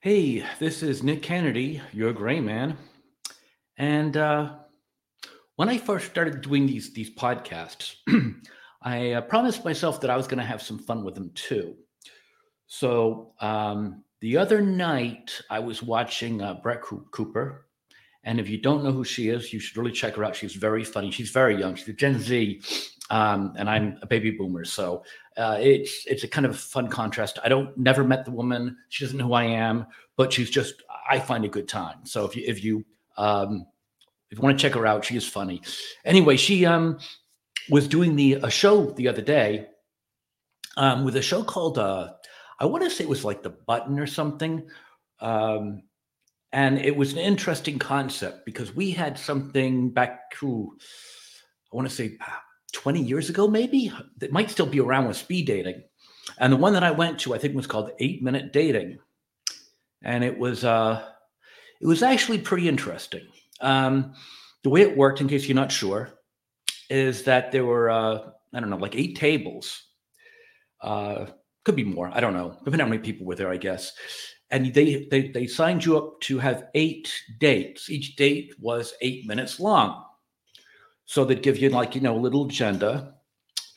Hey, this is Nick Kennedy, your gray man. And uh, when I first started doing these these podcasts, I uh, promised myself that I was going to have some fun with them too. So um, the other night, I was watching uh, Brett Cooper, and if you don't know who she is, you should really check her out. She's very funny. She's very young. She's a Gen Z, um, and I'm a baby boomer. So uh, it's it's a kind of fun contrast. I don't never met the woman. She doesn't know who I am, but she's just I find a good time. So if you if you um, if you want to check her out, she is funny. Anyway, she um, was doing the a show the other day um, with a show called uh, I want to say it was like the Button or something. Um, and it was an interesting concept because we had something back to I want to say 20 years ago, maybe that might still be around with speed dating. And the one that I went to, I think was called eight minute dating. And it was uh it was actually pretty interesting. Um, the way it worked, in case you're not sure, is that there were uh, I don't know, like eight tables. Uh, could be more. I don't know. Depending on how many people were there, I guess. And they, they they signed you up to have eight dates. Each date was eight minutes long. So they'd give you like you know a little agenda,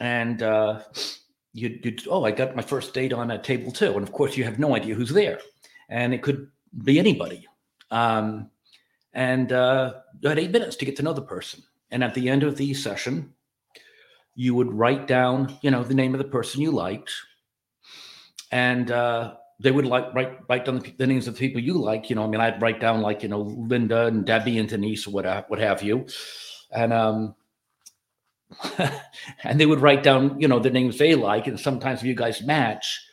and uh, you'd, you'd oh I got my first date on a table two, and of course you have no idea who's there, and it could be anybody. Um, and uh, you had eight minutes to get to know the person. And at the end of the session, you would write down, you know, the name of the person you liked, and uh, they would like write write down the, the, names of the people you like. You know, I mean, I'd write down like you know Linda and Debbie and Denise what what have you, and um, and they would write down you know the names they like, and sometimes if you guys match,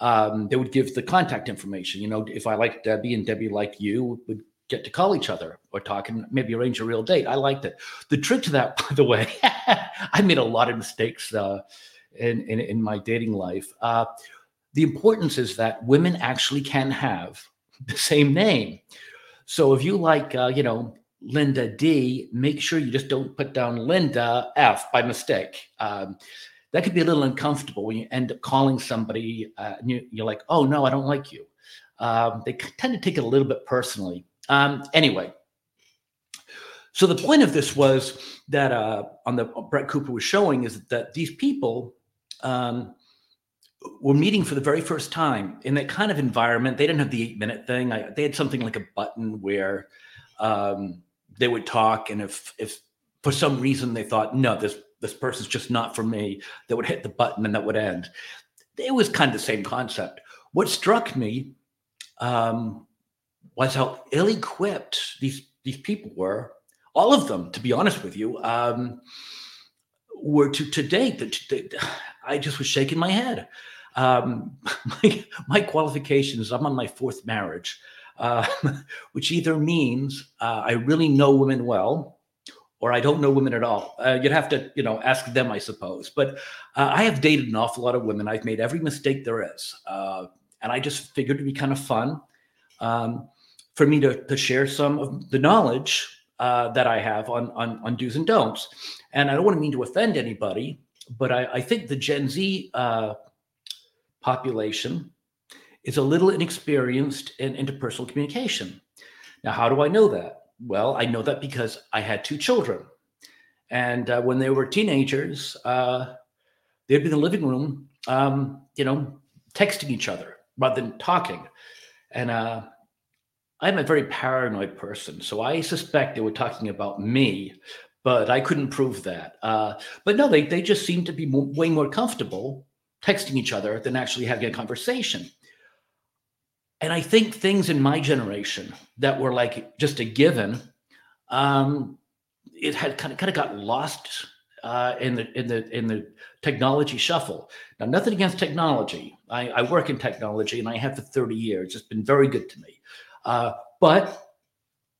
um, they would give the contact information. You know, if I like Debbie and Debbie liked you, would get to call each other or talk and maybe arrange a real date. I liked it. The trick to that, by the way, I made a lot of mistakes uh, in, in, in my dating life. Uh, the importance is that women actually can have the same name. So if you like, uh, you know, Linda D, make sure you just don't put down Linda F by mistake. Um, that could be a little uncomfortable when you end up calling somebody uh, you, are like, oh, no, I don't like you. Um, they tend to take it a little bit personally. Um, anyway, so the point of this was that uh, on the Brett Cooper was showing is that these people um, were meeting for the very first time in that kind of environment. They didn't have the eight minute thing. I, they had something like a button where um, they would talk, and if if for some reason they thought no, this this person's just not for me, they would hit the button and that would end. It was kind of the same concept. What struck me um, was how ill-equipped these these people were. All of them, to be honest with you, um, were to to date. That I just was shaking my head. Um, my, my qualifications. I'm on my fourth marriage, uh, which either means uh, I really know women well, or I don't know women at all. Uh, you'd have to, you know, ask them, I suppose. But uh, I have dated an awful lot of women. I've made every mistake there is, uh, and I just figured it'd be kind of fun. Um, for me to, to share some of the knowledge that I have on, on, on do's and don'ts. And I don't want to mean to offend anybody, but I, I think the Gen Z population is a little inexperienced in interpersonal communication. Now, how do I know that? Well, I know that because I had two children. And uh, when they were teenagers, uh, they'd be in the living room, um, you know, texting each other rather than talking. And uh, I'm a very paranoid person, so I suspect they were talking about me, but I couldn't prove that. Uh, but no, they they just seem to be more, way more comfortable texting each other than actually having a conversation. And I think things in my generation that were like just a given, um, it had kind of kind of got lost uh, in the in the in the technology shuffle. Now, nothing against technology. I, I work in technology, and I have for 30 years. It's been very good to me. Uh, but,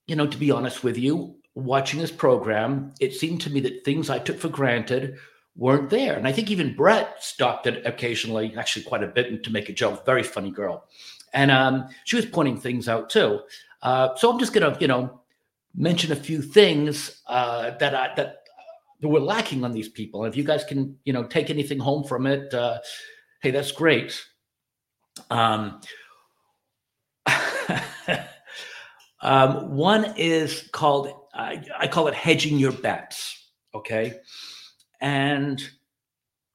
you know, to be honest with you, watching this program, it seemed to me that things I took for granted weren't there. And I think even Brett stopped it occasionally, actually quite a bit, to make a joke. Very funny girl. And um, she was pointing things out too. Uh, so I'm just going to, you know, mention a few things uh, that I, that we're lacking on these people. And if you guys can, you know, take anything home from it, uh, hey, that's great. Um, um, one is called I, I call it hedging your bets. Okay, and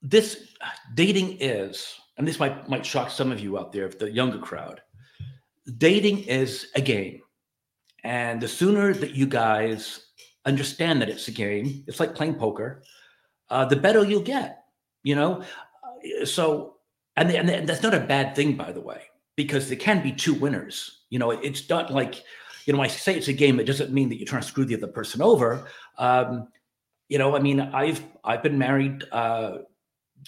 this dating is, and this might might shock some of you out there, the younger crowd. Dating is a game, and the sooner that you guys understand that it's a game, it's like playing poker. Uh, the better you'll get. You know, so and, and that's not a bad thing, by the way, because there can be two winners. You know, it's not like you know, I say it's a game, it doesn't mean that you're trying to screw the other person over. Um, you know, I mean, I've I've been married uh,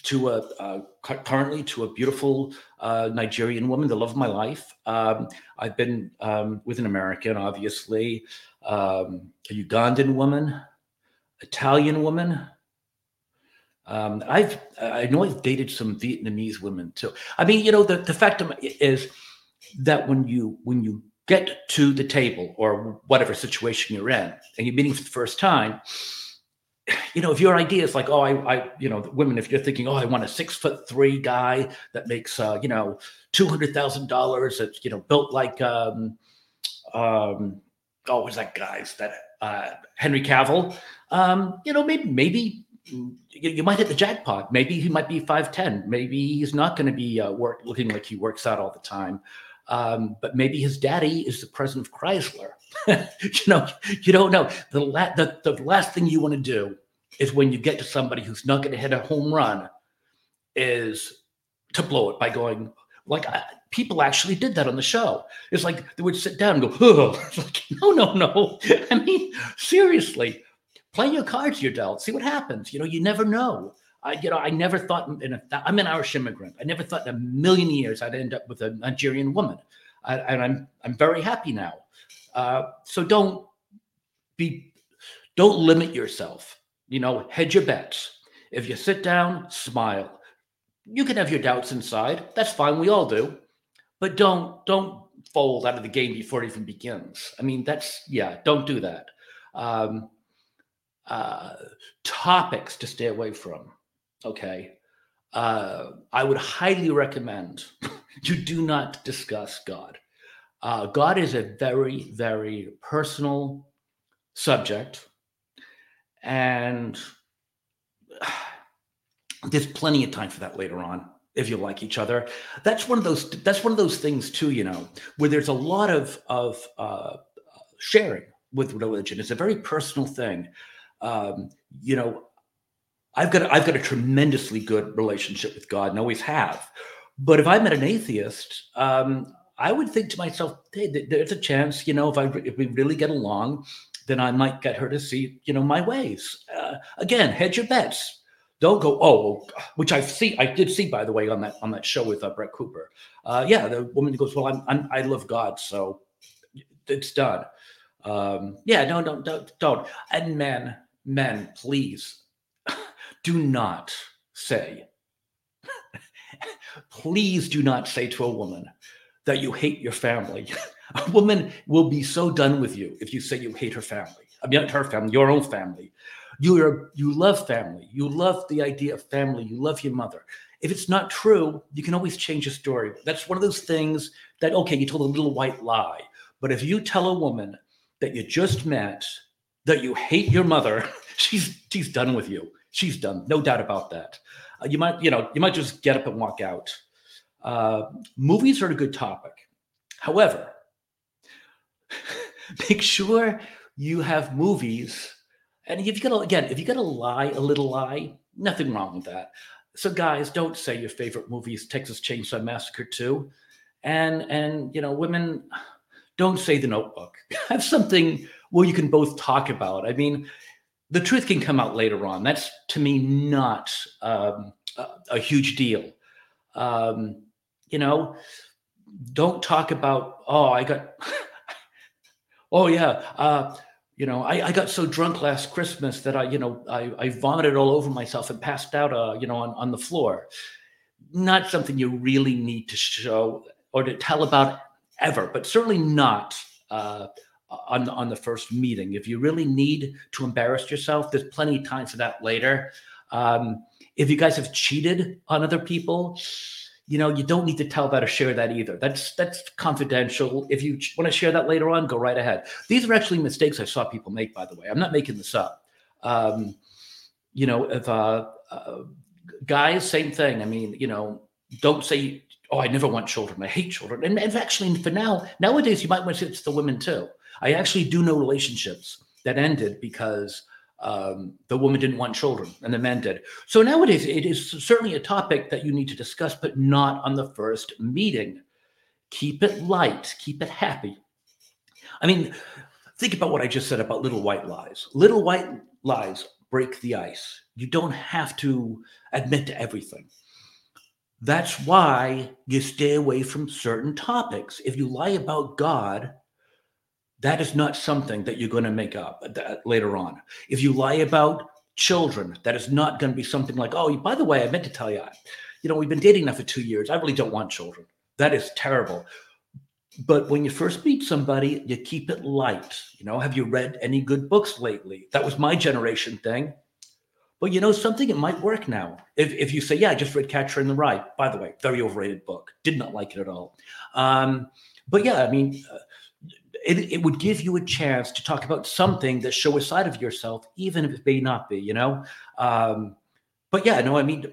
to a uh, currently to a beautiful uh, Nigerian woman, the love of my life. Um, I've been um, with an American, obviously, um, a Ugandan woman, Italian woman. Um, I've I know I've dated some Vietnamese women too. I mean, you know, the the fact is that when you when you get to the table or whatever situation you're in and you're meeting for the first time you know if your idea is like oh i, I you know women if you're thinking oh i want a six foot three guy that makes uh, you know $200000 that's you know built like um um oh what's that guy's that uh henry cavill um you know maybe maybe you, you might hit the jackpot maybe he might be 510 maybe he's not going to be uh, work looking like he works out all the time um, but maybe his daddy is the president of Chrysler. you know, you don't know. The, la- the, the last thing you want to do is when you get to somebody who's not going to hit a home run, is to blow it by going like I, people actually did that on the show. It's like they would sit down and go, "Oh, like no, no, no." I mean, seriously, play your cards you're dealt. See what happens. You know, you never know. I, you know, I never thought in a, I'm an Irish immigrant. I never thought in a million years I'd end up with a Nigerian woman, I, and I'm I'm very happy now. Uh, so don't be, don't limit yourself. You know, hedge your bets. If you sit down, smile. You can have your doubts inside. That's fine. We all do, but don't don't fold out of the game before it even begins. I mean, that's yeah. Don't do that. Um, uh, topics to stay away from okay, uh, I would highly recommend you do not discuss God. Uh, God is a very, very personal subject, and there's plenty of time for that later on if you like each other. That's one of those. That's one of those things too. You know, where there's a lot of of uh, sharing with religion. It's a very personal thing. Um, you know, I've got I've got a tremendously good relationship with God and always have. But if I met an atheist, um, I would think to myself, hey, there's a chance, you know, if I if we really get along, then I might get her to see, you know, my ways. Uh, again, hedge your bets. Don't go, oh, which I see, I did see, by the way, on that on that show with uh, Brett Cooper. Uh, yeah, the woman goes, well, I'm, I'm I love God, so it's done. Um, yeah, no, don't, don't, don't. And men, men, please do not say, please do not say to a woman that you hate your family. a woman will be so done with you if you say you hate her family. I mean, her family, your own family. You are you love family. You love the idea of family. You love your mother. If it's not true, you can always change the story. That's one of those things that okay, you told a little white lie. But if you tell a woman that you just met that you hate your mother, she's she's done with you she's done, no doubt about that. Uh, you might, you know, you might just get up and walk out. Uh, movies are a good topic. However, make sure you have movies. And if you got to, again, if you got to lie a little lie, nothing wrong with that. So, guys, don't say your favorite movie is Texas Chainsaw Massacre 2. And, and, you know, women, don't say the notebook. have something where you can both talk about. I mean, the truth can come out later on. That's to me not um, a, a, huge deal. Um, you know, don't talk about oh I got oh yeah uh, you know I, I got so drunk last Christmas that I you know I, I vomited all over myself and passed out uh, you know on, on the floor. Not something you really need to show or to tell about ever, but certainly not. Uh, on on the first meeting. If you really need to embarrass yourself, there's plenty of time for that later. Um, if you guys have cheated on other people, you know, you don't need to tell that or share that either. That's that's confidential. If you want to share that later on, go right ahead. These are actually mistakes I saw people make, by the way. I'm not making this up. Um, you know, if uh, uh, guys, same thing. I mean, you know, don't say, "Oh, I never want children. I hate children." And, and actually, for now, nowadays, you might want to say it's the women too. I actually do know relationships that ended because um, the woman didn't want children and the men did. So nowadays, it is certainly a topic that you need to discuss, but not on the first meeting. Keep it light, keep it happy. I mean, think about what I just said about little white lies. Little white lies break the ice. You don't have to admit to everything. That's why you stay away from certain topics. If you lie about God, that is not something that you're going to make up later on. If you lie about children, that is not going to be something like, oh, by the way, I meant to tell you, you know, we've been dating now for two years. I really don't want children. That is terrible. But when you first meet somebody, you keep it light. You know, have you read any good books lately? That was my generation thing. But you know something, it might work now. If, if you say, yeah, I just read Catcher in the Rye, by the way, very overrated book. Did not like it at all. Um, but yeah, I mean, uh, it, it would give you a chance to talk about something that show a side of yourself, even if it may not be, you know? Um, but yeah, no, I mean,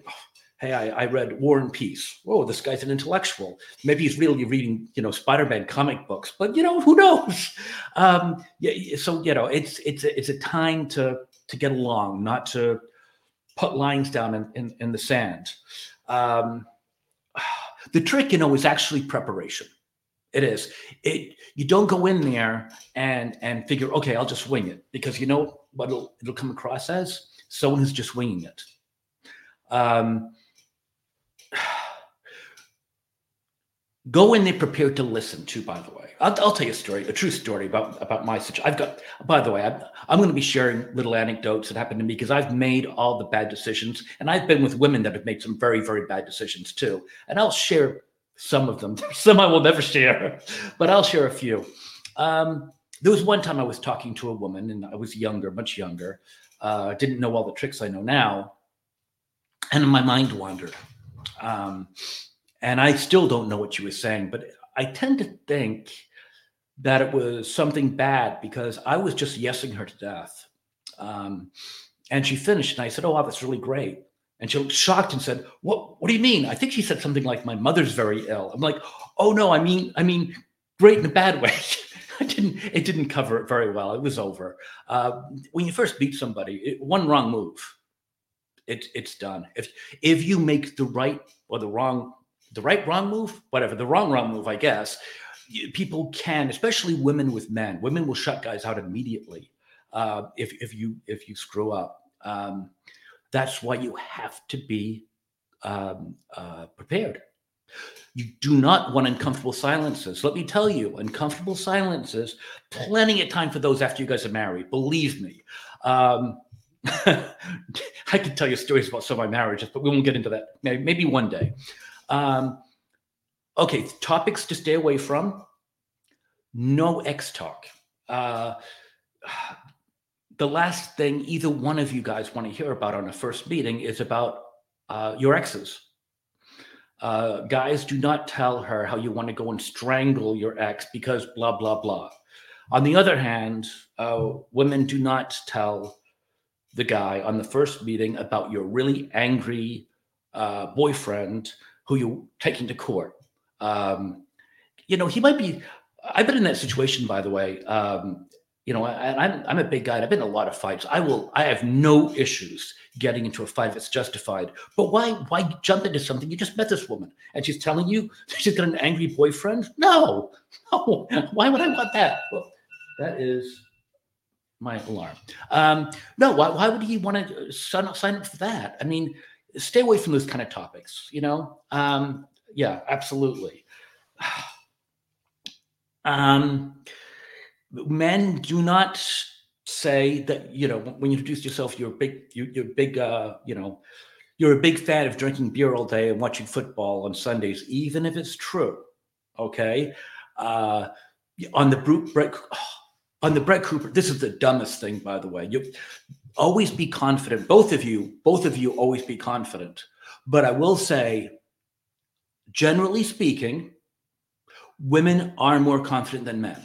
hey, I, I, read War and Peace. Oh, this guy's an intellectual. Maybe he's really reading, you know, Spider-Man comic books, but you know, who knows? Um, yeah, so you know, it's it's it's a time to to get along, not to put lines down in, in, in the sand. Um, the trick, you know, is actually preparation. It is. It you don't go in there and and figure, okay, I'll just wing it because you know what it'll, it'll come across as someone who's just winging it. Um, go in there prepared to listen to. By the way, I'll, I'll tell you a story, a true story about about my situation. I've got. By the way, I'm, I'm going to be sharing little anecdotes that happened to me because I've made all the bad decisions, and I've been with women that have made some very very bad decisions too. And I'll share some of them. Some I will never share, but I'll share a few. Um, there was one time I was talking to a woman, and I was younger, much younger. Uh, didn't know all the tricks I know now, and my mind wandered. Um, and I still don't know what she was saying, but I tend to think that it was something bad because I was just yesing her to death. Um, and she finished, and I said, "Oh, wow, that's really great." And she looked shocked and said, "What? What do you mean?" I think she said something like, "My mother's very ill." I'm like, "Oh no, I mean, I mean, great in a bad way." I didn't. It didn't cover it very well. It was over. Uh, when you first meet somebody, it, one wrong move, it, it's done. If if you make the right or the wrong, the right wrong move, whatever, the wrong wrong move, I guess, people can, especially women with men. Women will shut guys out immediately uh, if if you if you screw up. Um, that's why you have to be um, uh, prepared. You do not want uncomfortable silences. Let me tell you, uncomfortable silences, plenty of time for those after you guys are married. Believe me. Um, I can tell you stories about some of my marriages, but we won't get into that. Maybe, one day. Um, okay, topics to stay away from. No X talk. Uh, the last thing either one of you guys want to hear about on a first meeting is about uh, your exes. Uh, guys, do not tell her how you want to go and strangle your ex because blah, blah, blah. On the other hand, uh, women do not tell the guy on the first meeting about your really angry uh, boyfriend who you're taking to court. Um, you know, he might be. I've been in that situation, by the way. Um, you know, I, I'm I'm a big guy. And I've been in a lot of fights. I will. I have no issues getting into a fight it's justified. But why why jump into something? You just met this woman, and she's telling you she's got an angry boyfriend. No, no. Why would I want that? Well, that is my alarm. Um, no, why, why would he want to sign up, sign up for that? I mean, stay away from those kind of topics. You know, um, yeah, absolutely. um, men do not say that you know when you introduce yourself you're a big you, are big uh you know you're a big fan of drinking beer all day and watching football on sundays even if it's true okay? Uh on the brute on the Brett Cooper this is the dumbest thing by the way. You always be confident. Both of you both of you always be confident. But i will say generally speaking, women are more confident than men.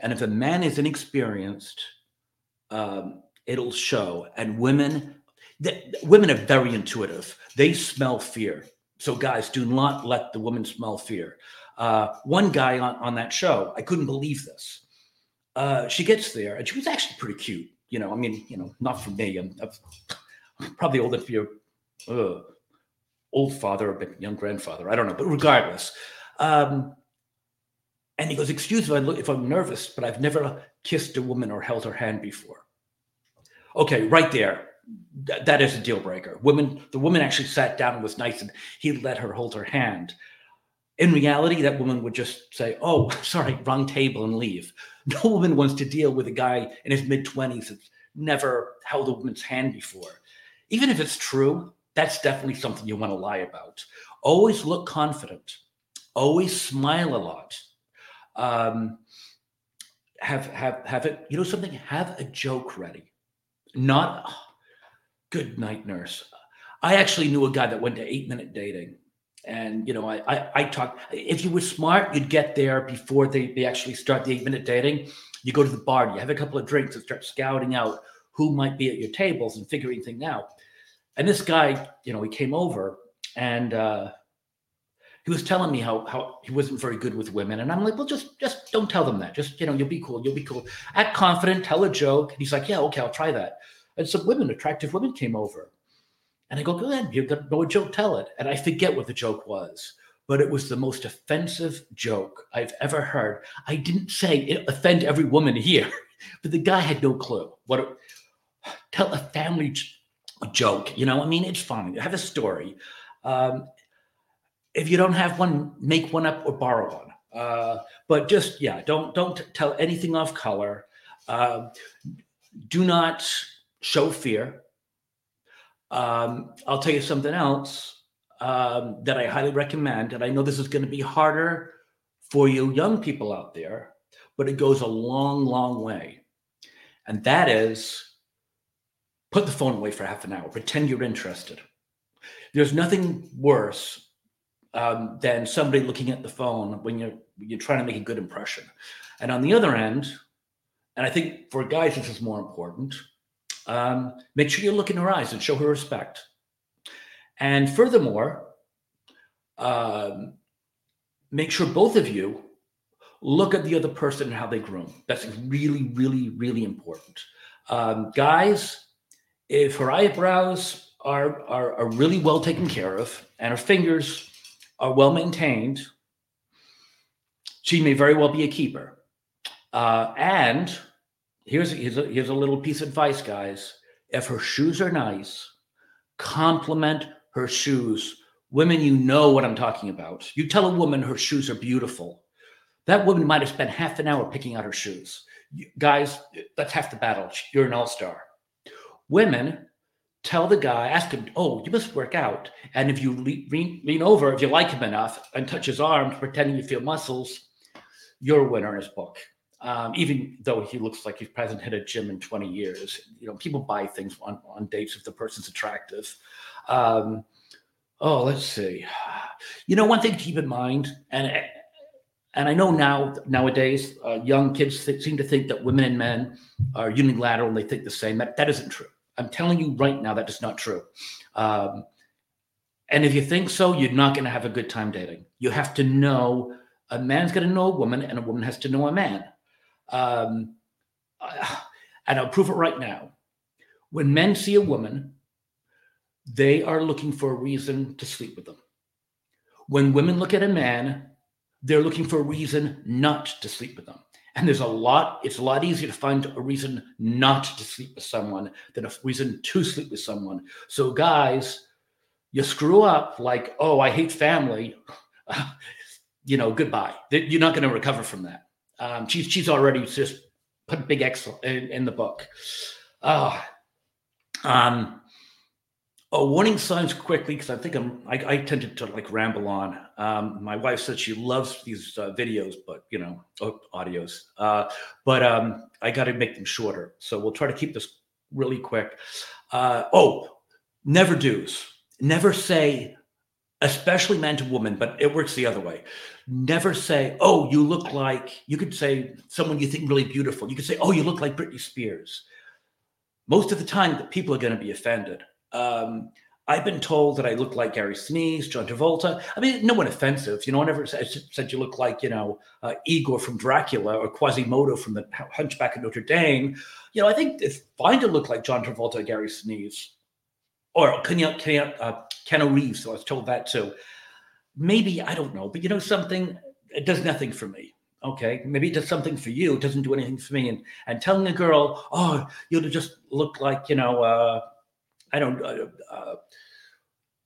And if a man is inexperienced, um, it'll show. And women, the, women are very intuitive. They smell fear. So, guys, do not let the woman smell fear. Uh, one guy on, on that show, I couldn't believe this. Uh, she gets there, and she was actually pretty cute. You know, I mean, you know, not for me. I'm, I'm probably old enough to be a uh, old father or young grandfather. I don't know, but regardless. Um, and he goes, "Excuse me if I'm nervous, but I've never kissed a woman or held her hand before." Okay, right there, th- that is a deal breaker. Women, the woman actually sat down and was nice, and he let her hold her hand. In reality, that woman would just say, "Oh, sorry, wrong table," and leave. No woman wants to deal with a guy in his mid twenties that's never held a woman's hand before. Even if it's true, that's definitely something you want to lie about. Always look confident. Always smile a lot. Um, have have have it. You know something. Have a joke ready. Not oh, good night, nurse. I actually knew a guy that went to eight minute dating and you know, I I, I talk. If you were smart, you'd get there before they they actually start the eight minute dating. You go to the bar, you have a couple of drinks, and start scouting out who might be at your tables and figuring things out. And this guy, you know, he came over and uh, he was telling me how how he wasn't very good with women, and I'm like, well, just just don't tell them that. Just you know, you'll be cool. You'll be cool. Act confident. Tell a joke. And he's like, yeah, okay, I'll try that. And some women, attractive women, came over, and I go, go ahead, you've got no joke, tell it. And I forget what the joke was, but it was the most offensive joke I've ever heard. I didn't say it offend every woman here, but the guy had no clue what it, tell a family joke. You know, I mean, it's fine. Have a story. Um, if you don't have one, make one up or borrow one. Uh, but just yeah, don't don't tell anything off color. Uh, do not show fear. Um, I'll tell you something else um, that I highly recommend, and I know this is going to be harder for you young people out there, but it goes a long, long way. And that is put the phone away for half an hour, pretend you're interested. There's nothing worse um, than somebody looking at the phone when you're you're trying to make a good impression. And on the other end, and I think for guys this is more important, um, make sure you look in her eyes and show her respect. And furthermore, um, make sure both of you look at the other person and how they groom. That's really, really, really important. Um, guys, if her eyebrows are, are, are really well taken care of and her fingers are well maintained, she may very well be a keeper. Uh, and here's here's a, here's a little piece of advice, guys. If her shoes are nice, compliment her shoes. Women, you know what I'm talking about. You tell a woman her shoes are beautiful. That woman might have spent half an hour picking out her shoes. You, guys, that's half the battle. You're an all star. Women, tell the guy, ask him, oh, you must work out. And if you lean, lean over, if you like him enough, and touch his arms, pretending you feel muscles, you're a winner in his book um, even though he looks like he hasn't hit a gym in 20 years. You know, people buy things on, on dates if the person's attractive. Um, oh, let's see. You know, one thing to keep in mind, and and I know now nowadays uh, young kids th- seem to think that women and men are unilateral and they think the same. That that isn't true. I'm telling you right now that is not true. Um, and if you think so, you're not going to have a good time dating. You have to know a man's going to know a woman, and a woman has to know a man. Um, and I'll prove it right now. When men see a woman, they are looking for a reason to sleep with them. When women look at a man, they're looking for a reason not to sleep with them. And there's a lot, it's a lot easier to find a reason not to sleep with someone than a reason to sleep with someone. So, guys, you screw up like, oh, I hate family, you know, goodbye. You're not going to recover from that. Um, she's she's already just put a big X in, in the book. Uh, um, oh, warning signs quickly because I think I'm I, I tended to like ramble on. Um, my wife said she loves these uh, videos, but you know, oh, audios. Uh, but um, I got to make them shorter, so we'll try to keep this really quick. Uh, oh, never do's. Never say especially man to woman, but it works the other way. Never say, "Oh, you look like." You could say someone you think really beautiful. You could say, "Oh, you look like Britney Spears." Most of the time, the people are going to be offended. Um, I've been told that I look like Gary Sinise, John Travolta. I mean, no one offensive. You know, I never said, you look like, you know, uh, Igor from Dracula or Quasimodo from the Hunchback of Notre Dame. You know, I think it's fine to look like John Travolta Gary Sinise. Or Keanu, Keanu, uh, Keanu Reeves, so I was told that too. Maybe, I don't know, but you know something? It does nothing for me. Okay, maybe it does something for you. It doesn't do anything for me. And and telling a girl, oh, you just look like you know, uh, I don't, uh, uh,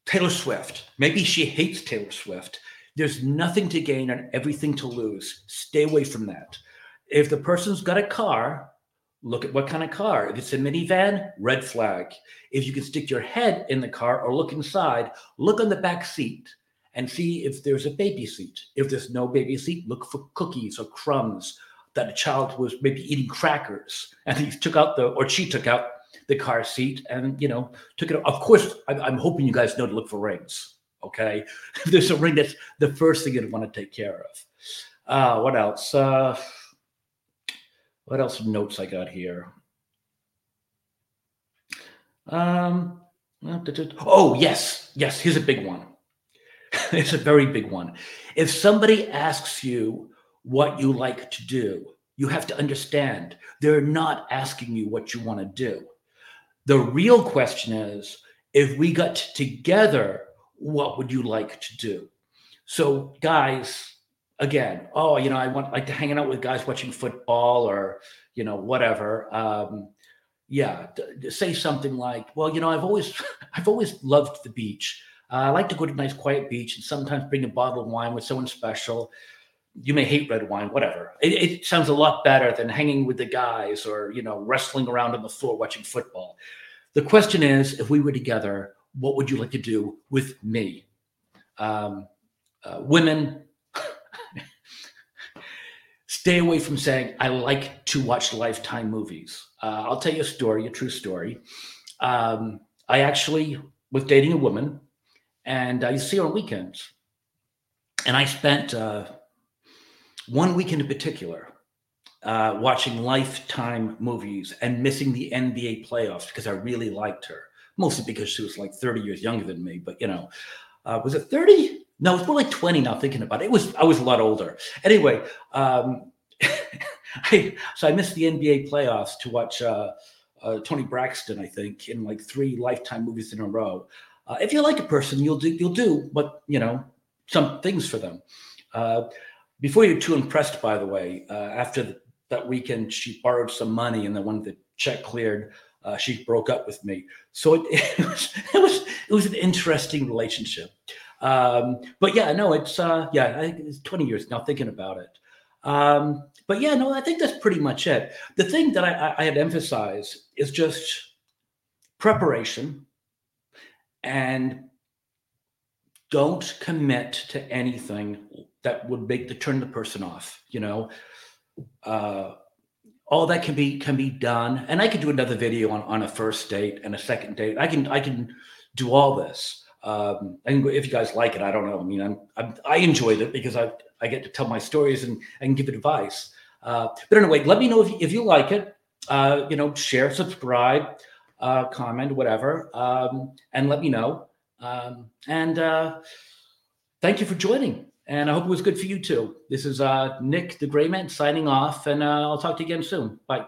Taylor Swift. Maybe she hates Taylor Swift. There's nothing to gain and everything to lose. Stay away from that. If the person's got a car, look at what kind of car. If it's a minivan, red flag. If you can stick your head in the car or look inside, look on the back seat and see if there's a baby seat. If there's no baby seat, look for cookies or crumbs that a child was maybe eating crackers and he took out the, or she took out the car seat and, you know, took it. Of course, I'm, I'm hoping you guys know to look for rings. Okay. There's a ring, that's the first thing you'd want to take care of. Uh, what else? Uh, what else notes I got here? Um, oh, yes. Yes. Here's a big one. it's a very big one. If somebody asks you what you like to do, you have to understand they're not asking you what you want to do. The real question is if we got together, what would you like to do? So, guys, again, oh, you know, I want like to hanging out with guys watching football or, you know, whatever. Um, yeah, say something like, well, you know, I've always, I've always loved the beach. Uh, I like to go to a nice quiet beach and sometimes bring a bottle of wine with someone special. You may hate red wine, whatever. It, it sounds a lot better than hanging with the guys or you know wrestling around on the floor watching football. The question is, if we were together, what would you like to do with me? Um, uh, women, stay away from saying I like to watch Lifetime movies. Uh, I'll tell you a story, a true story. Um, I actually was dating a woman and I see her on weekends. And I spent uh, one week in particular uh, watching Lifetime movies and missing the NBA playoffs because I really liked her, mostly because she was like 30 years younger than me. But you know, uh, was it 30? No, it's more like 20 now. Thinking about it, it was I was a lot older. Anyway, um, I, so I missed the NBA playoffs to watch uh, uh, Toni Braxton. I think in like three Lifetime movies in a row. Uh, if you like a person, you'll do you'll do what you know some things for them. Before you're too impressed, by the way, uh, after the, that weekend, she borrowed some money, and then when the check cleared, uh, she broke up with me. So it, it, was it was it was an interesting relationship. Um, but yeah, no, it's uh, yeah, I think it's 20 years now thinking about it. Um, but yeah, no, I think that's pretty much it. The thing that I, I had emphasized is just preparation and don't commit to anything that would make the turn the person off you know? Uh, all that can be can be done. And i could do another video on, on a first date and a second date. I can i can do all this. Um and if you guys like it i don't know. I mean i'm, I'm i enjoyed it because i i get to tell my stories and and give advice. Uh but anyway let me know if if you like it. Uh you know share subscribe uh, comment, whatever, um, and let me know. Um, and uh, thank you for joining. And I hope it was good for you too. This is uh, Nick the Gray Man signing off, and uh, I'll talk to you again soon. Bye.